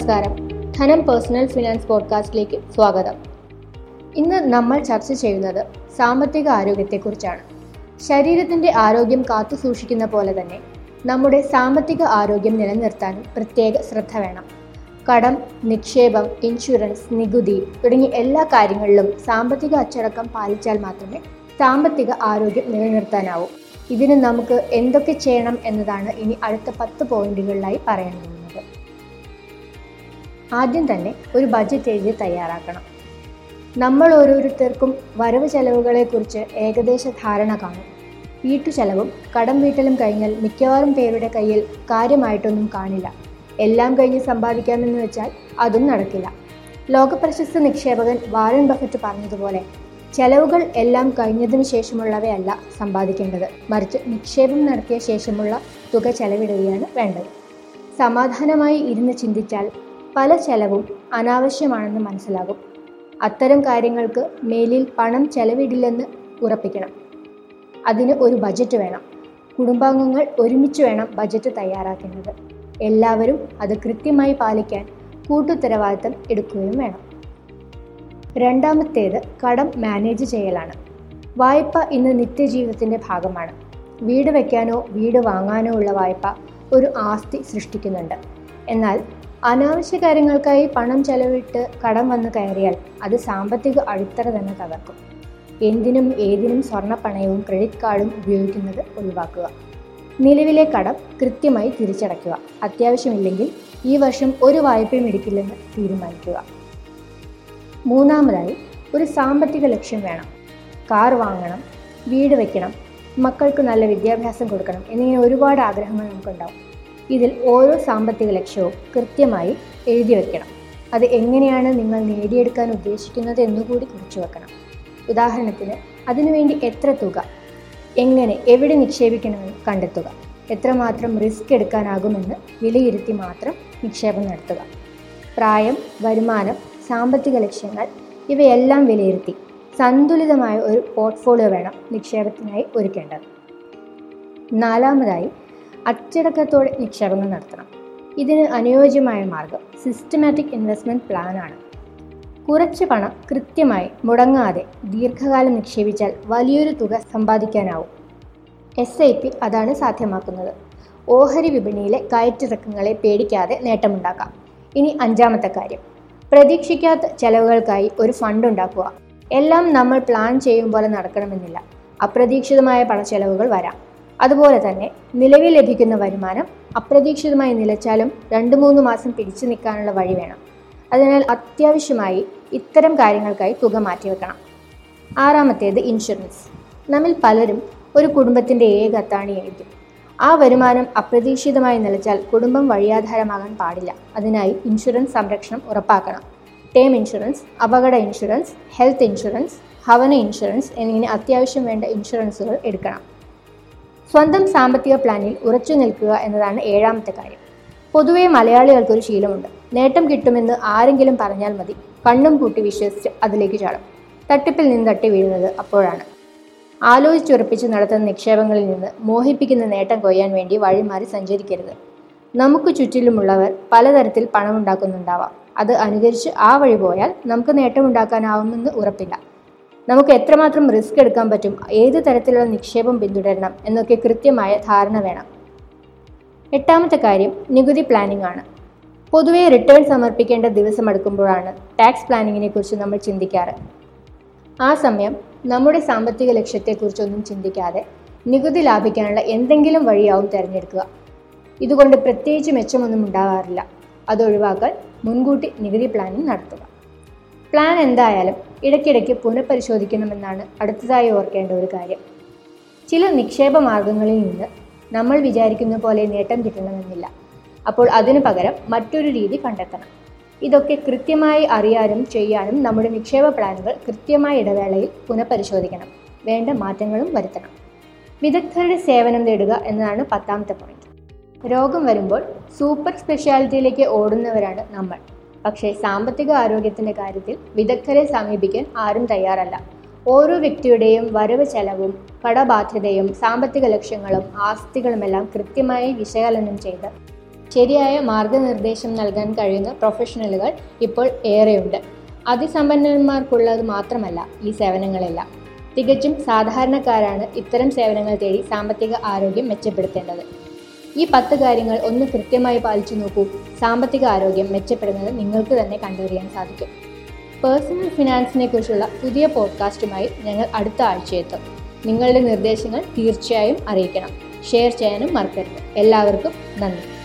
നമസ്കാരം. ധനം personal finance പോഡ്കാസ്റ്റിലേക്ക് സ്വാഗതം. ഇന്ന് നമ്മൾ ചർച്ച ചെയ്യുന്നത് സാമ്പത്തിക ആരോഗ്യത്തെക്കുറിച്ചാണ്. ശരീരത്തിന്റെ ആരോഗ്യം കാത്തു സൂക്ഷിക്കുന്ന പോലെ തന്നെ നമ്മുടെ സാമ്പത്തിക ആരോഗ്യം നിലനിർത്താനും പ്രത്യേക ശ്രദ്ധ വേണം. കടം നിക്ഷേപം ഇൻഷുറൻസ് നികുതി തുടങ്ങിയ എല്ലാ കാര്യങ്ങളിലും സാമ്പത്തിക അച്ചടക്കം പാലിച്ചാൽ മാത്രമേ സാമ്പത്തിക ആരോഗ്യം നിലനിർത്താനാവൂ. ഇതിന് നമുക്ക് എന്തൊക്കെ ചെയ്യണം എന്നതാണ് ഇനി അടുത്ത പത്ത് പോയിന്റുകളിലായി പറയാൻ പോകുന്നത്. ആദ്യം തന്നെ ഒരു ബഡ്ജറ്റ് എഴുതി തയ്യാറാക്കണം. നമ്മൾ ഓരോരുത്തർക്കും വരവ് ചെലവുകളെക്കുറിച്ച് ഏകദേശ ധാരണ കാണും. വീട്ടു ചെലവും കടം വീട്ടലും കഴിഞ്ഞാൽ മിക്കവാറും പേരുടെ കയ്യിൽ കാര്യമായിട്ടൊന്നും കാണില്ല. എല്ലാം കഴിഞ്ഞ് സമ്പാദിക്കാമെന്ന് വെച്ചാൽ അതും നടക്കില്ല. ലോകപ്രശസ്ത നിക്ഷേപകൻ വാരൻ ബഫറ്റ് പറഞ്ഞതുപോലെ ചെലവുകൾ എല്ലാം കഴിഞ്ഞതിന് ശേഷമുള്ളവയല്ല സമ്പാദിക്കേണ്ടത്. മറിച്ച് നിക്ഷേപം നടത്തിയ ശേഷമുള്ള തുക ചെലവിടുകയാണ് വേണ്ടത്. സമാധാനമായി ഇരുന്ന് ചിന്തിച്ചാൽ പല ചെലവും അനാവശ്യമാണെന്ന് മനസ്സിലാകും. അത്തരം കാര്യങ്ങൾക്ക് മേലിൽ പണം ചെലവിടില്ലെന്ന് ഉറപ്പിക്കണം. അതിന് ഒരു ബജറ്റ് വേണം. കുടുംബാംഗങ്ങൾ ഒരുമിച്ച് വേണം ബജറ്റ് തയ്യാറാക്കുന്നത്. എല്ലാവരും അത് കൃത്യമായി പാലിക്കാൻ കൂട്ടുത്തരവാദിത്തം എടുക്കുകയും വേണം. രണ്ടാമത്തേത് കടം മാനേജ് ചെയ്യലാണ്. വായ്പ ഇന്ന് നിത്യജീവിതത്തിന്റെ ഭാഗമാണ്. വീട് വയ്ക്കാനോ വീട് വാങ്ങാനോ ഉള്ള വായ്പ ഒരു ആസ്തി സൃഷ്ടിക്കുന്നുണ്ട്. എന്നാൽ അനാവശ്യ കാര്യങ്ങൾക്കായി പണം ചെലവിട്ട് കടം വന്ന് കയറിയാൽ അത് സാമ്പത്തിക അടിത്തറ തന്നെ തകർക്കും. എന്തിനും ഏതിനും സ്വർണപ്പണയവും ക്രെഡിറ്റ് കാർഡും ഉപയോഗിക്കുന്നത് ഒഴിവാക്കുക. നിലവിലെ കടം കൃത്യമായി തിരിച്ചടയ്ക്കുക. അത്യാവശ്യമില്ലെങ്കിൽ ഈ വർഷം ഒരു വായ്പയും എടുക്കില്ലെന്ന് തീരുമാനിക്കുക. മൂന്നാമതായി ഒരു സാമ്പത്തിക ലക്ഷ്യം വേണം. കാർ വാങ്ങണം വീട് വയ്ക്കണം മക്കൾക്ക് നല്ല വിദ്യാഭ്യാസം കൊടുക്കണം എന്നിങ്ങനെ ഒരുപാട് ആഗ്രഹങ്ങൾ നമുക്കുണ്ടാവും. ഇതിൽ ഓരോ സാമ്പത്തിക ലക്ഷ്യവും കൃത്യമായി എഴുതി വെക്കണം. അത് എങ്ങനെയാണ് നിങ്ങൾ നേടിയെടുക്കാൻ ഉദ്ദേശിക്കുന്നത് എന്നുകൂടി കുറിച്ചു വെക്കണം. ഉദാഹരണത്തിന് അതിനുവേണ്ടി എത്ര തുക എങ്ങനെ എവിടെ നിക്ഷേപിക്കണമെന്ന് കണ്ടെത്തുക. എത്രമാത്രം റിസ്ക് എടുക്കാനാകുമെന്ന് വിലയിരുത്തി മാത്രം നിക്ഷേപം നടത്തുക. പ്രായം വരുമാനം സാമ്പത്തിക ലക്ഷ്യങ്ങൾ ഇവയെല്ലാം വിലയിരുത്തി സന്തുലിതമായ ഒരു പോർട്ട്ഫോളിയോ വേണം നിക്ഷേപത്തിനായി ഒരുക്കേണ്ടത്. നാലാമതായി അച്ചടക്കത്തോടെ നിക്ഷേപങ്ങൾ നടത്തണം. ഇതിന് അനുയോജ്യമായ മാർഗം സിസ്റ്റമാറ്റിക് ഇൻവെസ്റ്റ്മെന്റ് പ്ലാനാണ് കുറച്ച് പണം കൃത്യമായി മുടങ്ങാതെ ദീർഘകാലം നിക്ഷേപിച്ചാൽ വലിയൊരു തുക സമ്പാദിക്കാനാവും. എസ് ഐ പി അതാണ് സാധ്യമാക്കുന്നത്. ഓഹരി വിപണിയിലെ കയറ്റിറക്കങ്ങളെ പേടിക്കാതെ നേട്ടമുണ്ടാക്കാം. ഇനി അഞ്ചാമത്തെ കാര്യം. പ്രതീക്ഷിക്കാത്ത ചെലവുകൾക്കായി ഒരു ഫണ്ട് ഉണ്ടാക്കുക. എല്ലാം നമ്മൾ പ്ലാൻ ചെയ്യും പോലെ നടക്കണമെന്നില്ല. അപ്രതീക്ഷിതമായ പണച്ചെലവുകൾ വരാം. അതുപോലെ തന്നെ നിലവിൽ ലഭിക്കുന്ന വരുമാനം അപ്രതീക്ഷിതമായി നിലച്ചാലും രണ്ട് മൂന്ന് മാസം പിടിച്ചു നിൽക്കാനുള്ള വഴി വേണം. അതിനാൽ അത്യാവശ്യമായി ഇത്തരം കാര്യങ്ങൾക്കായി തുക മാറ്റിവെക്കണം ആറാമത്തേത് ഇൻഷുറൻസ് നമ്മിൽ പലരും ഒരു കുടുംബത്തിന്റെ ഏക അത്താണിയായിരിക്കും. ആ വരുമാനം അപ്രതീക്ഷിതമായി നിലച്ചാൽ കുടുംബം വഴിയാധാരമാകാൻ പാടില്ല. അതിനായി ഇൻഷുറൻസ് സംരക്ഷണം ഉറപ്പാക്കണം. ടേം ഇൻഷുറൻസ് അപകട ഇൻഷുറൻസ് ഹെൽത്ത് ഇൻഷുറൻസ് ഭവന ഇൻഷുറൻസ് എന്നിങ്ങനെ അത്യാവശ്യം വേണ്ട ഇൻഷുറൻസുകൾ എടുക്കണം. സ്വന്തം സാമ്പത്തിക പ്ലാനിൽ ഉറച്ചു നിൽക്കുക എന്നതാണ് ഏഴാമത്തെ കാര്യം. പൊതുവേ മലയാളികൾക്കൊരു ശീലമുണ്ട്. നേട്ടം കിട്ടുമെന്ന് ആരെങ്കിലും പറഞ്ഞാൽ മതി. കണ്ണും പൂട്ടി വിശ്വസിച്ച് അതിലേക്ക് ചാടും. തട്ടിപ്പിൽ നിന്ന് തട്ടി വീഴുന്നത് അപ്പോഴാണ്. ആലോചിച്ചുറപ്പിച്ച് നടത്തുന്ന നിക്ഷേപങ്ങളിൽ നിന്ന് മോഹിപ്പിക്കുന്ന നേട്ടം കൊയ്യാൻ വേണ്ടി വഴിമാറി സഞ്ചരിക്കരുത്. നമുക്ക് ചുറ്റിലുമുള്ളവർ പലതരത്തിൽ പണമുണ്ടാക്കുന്നുണ്ടാവാം. അത് അനുകരിച്ച് ആ വഴി പോയാൽ നമുക്ക് നേട്ടമുണ്ടാക്കാനാവുമെന്ന് ഉറപ്പില്ല. നമുക്ക് എത്രമാത്രം റിസ്ക് എടുക്കാൻ പറ്റും? ഏത് തരത്തിലുള്ള നിക്ഷേപം പിന്തുടരണം? എന്നൊക്കെ കൃത്യമായ ധാരണ വേണം. എട്ടാമത്തെ കാര്യം നികുതി പ്ലാനിംഗ് ആണ്. പൊതുവേ റിട്ടേൺ സമർപ്പിക്കേണ്ട ദിവസം അടുക്കുമ്പോഴാണ് ടാക്സ് പ്ലാനിങ്ങിനെ കുറിച്ച് നമ്മൾ ചിന്തിക്കാറ്. ആ സമയം നമ്മുടെ സാമ്പത്തിക ലക്ഷ്യത്തെക്കുറിച്ചൊന്നും ചിന്തിക്കാതെ നികുതി ലാഭിക്കാനുള്ള എന്തെങ്കിലും വഴിയാവും തിരഞ്ഞെടുക്കുക. ഇതുകൊണ്ട് പ്രത്യേകിച്ച് മെച്ചമൊന്നും ഉണ്ടാകാറില്ല അത് ഒഴിവാക്കാൻ മുൻകൂട്ടി നികുതി പ്ലാനിംഗ് നടത്തുക. പ്ലാൻ എന്തായാലും ഇടയ്ക്കിടയ്ക്ക് പുനഃപരിശോധിക്കണമെന്നാണ് അടുത്തതായി ഓർക്കേണ്ട ഒരു കാര്യം. ചില നിക്ഷേപ മാർഗങ്ങളിൽ നിന്ന് നമ്മൾ വിചാരിക്കുന്ന പോലെ നേട്ടം കിട്ടണമെന്നില്ല. അപ്പോൾ അതിനു പകരം മറ്റൊരു രീതി കണ്ടെത്തണം. ഇതൊക്കെ കൃത്യമായി അറിയാനും ചെയ്യാനും നമ്മുടെ നിക്ഷേപ പ്ലാനുകൾ കൃത്യമായ ഇടവേളയിൽ പുനഃപരിശോധിക്കണം. വേണ്ട മാറ്റങ്ങളും വരുത്തണം. വിദഗ്ധരുടെ സേവനം തേടുക എന്നതാണ് പത്താമത്തെ പോയിന്റ് രോഗം വരുമ്പോൾ സൂപ്പർ സ്പെഷ്യാലിറ്റിയിലേക്ക് ഓടുന്നവരാണ് നമ്മൾ. പക്ഷേ സാമ്പത്തിക ആരോഗ്യത്തിന്റെ കാര്യത്തിൽ വിദഗ്ധരെ സമീപിക്കാൻ ആരും തയ്യാറല്ല. ഓരോ വ്യക്തിയുടെയും വരവ് ചെലവും കടബാധ്യതയും സാമ്പത്തിക ലക്ഷ്യങ്ങളും ആസ്തികളുമെല്ലാം കൃത്യമായി വിശകലനം ചെയ്ത് ശരിയായ മാർഗനിർദ്ദേശം നൽകാൻ കഴിയുന്ന പ്രൊഫഷണലുകൾ ഇപ്പോൾ ഏറെയുണ്ട്. അതിസമ്പന്നന്മാർക്കുള്ളത് മാത്രമല്ല ഈ സേവനങ്ങളെല്ലാം. തികച്ചും സാധാരണക്കാരാണ് ഇത്തരം സേവനങ്ങൾ തേടി സാമ്പത്തിക ആരോഗ്യം മെച്ചപ്പെടുത്തേണ്ടത്. ഈ പത്ത് കാര്യങ്ങൾ ഒന്ന് കൃത്യമായി പാലിച്ചു നോക്കൂ. സാമ്പത്തിക ആരോഗ്യം മെച്ചപ്പെടുന്നത് നിങ്ങൾക്ക് തന്നെ കണ്ടറിയാൻ സാധിക്കും. പേഴ്സണൽ ഫിനാൻസിനെ കുറിച്ചുള്ള പുതിയ പോഡ്കാസ്റ്റുമായി ഞങ്ങൾ അടുത്ത ആഴ്ചയെത്തും. നിങ്ങളുടെ നിർദ്ദേശങ്ങൾ തീർച്ചയായും അറിയിക്കണം. ഷെയർ ചെയ്യാനും മറക്കരുത്. എല്ലാവർക്കും നന്ദി.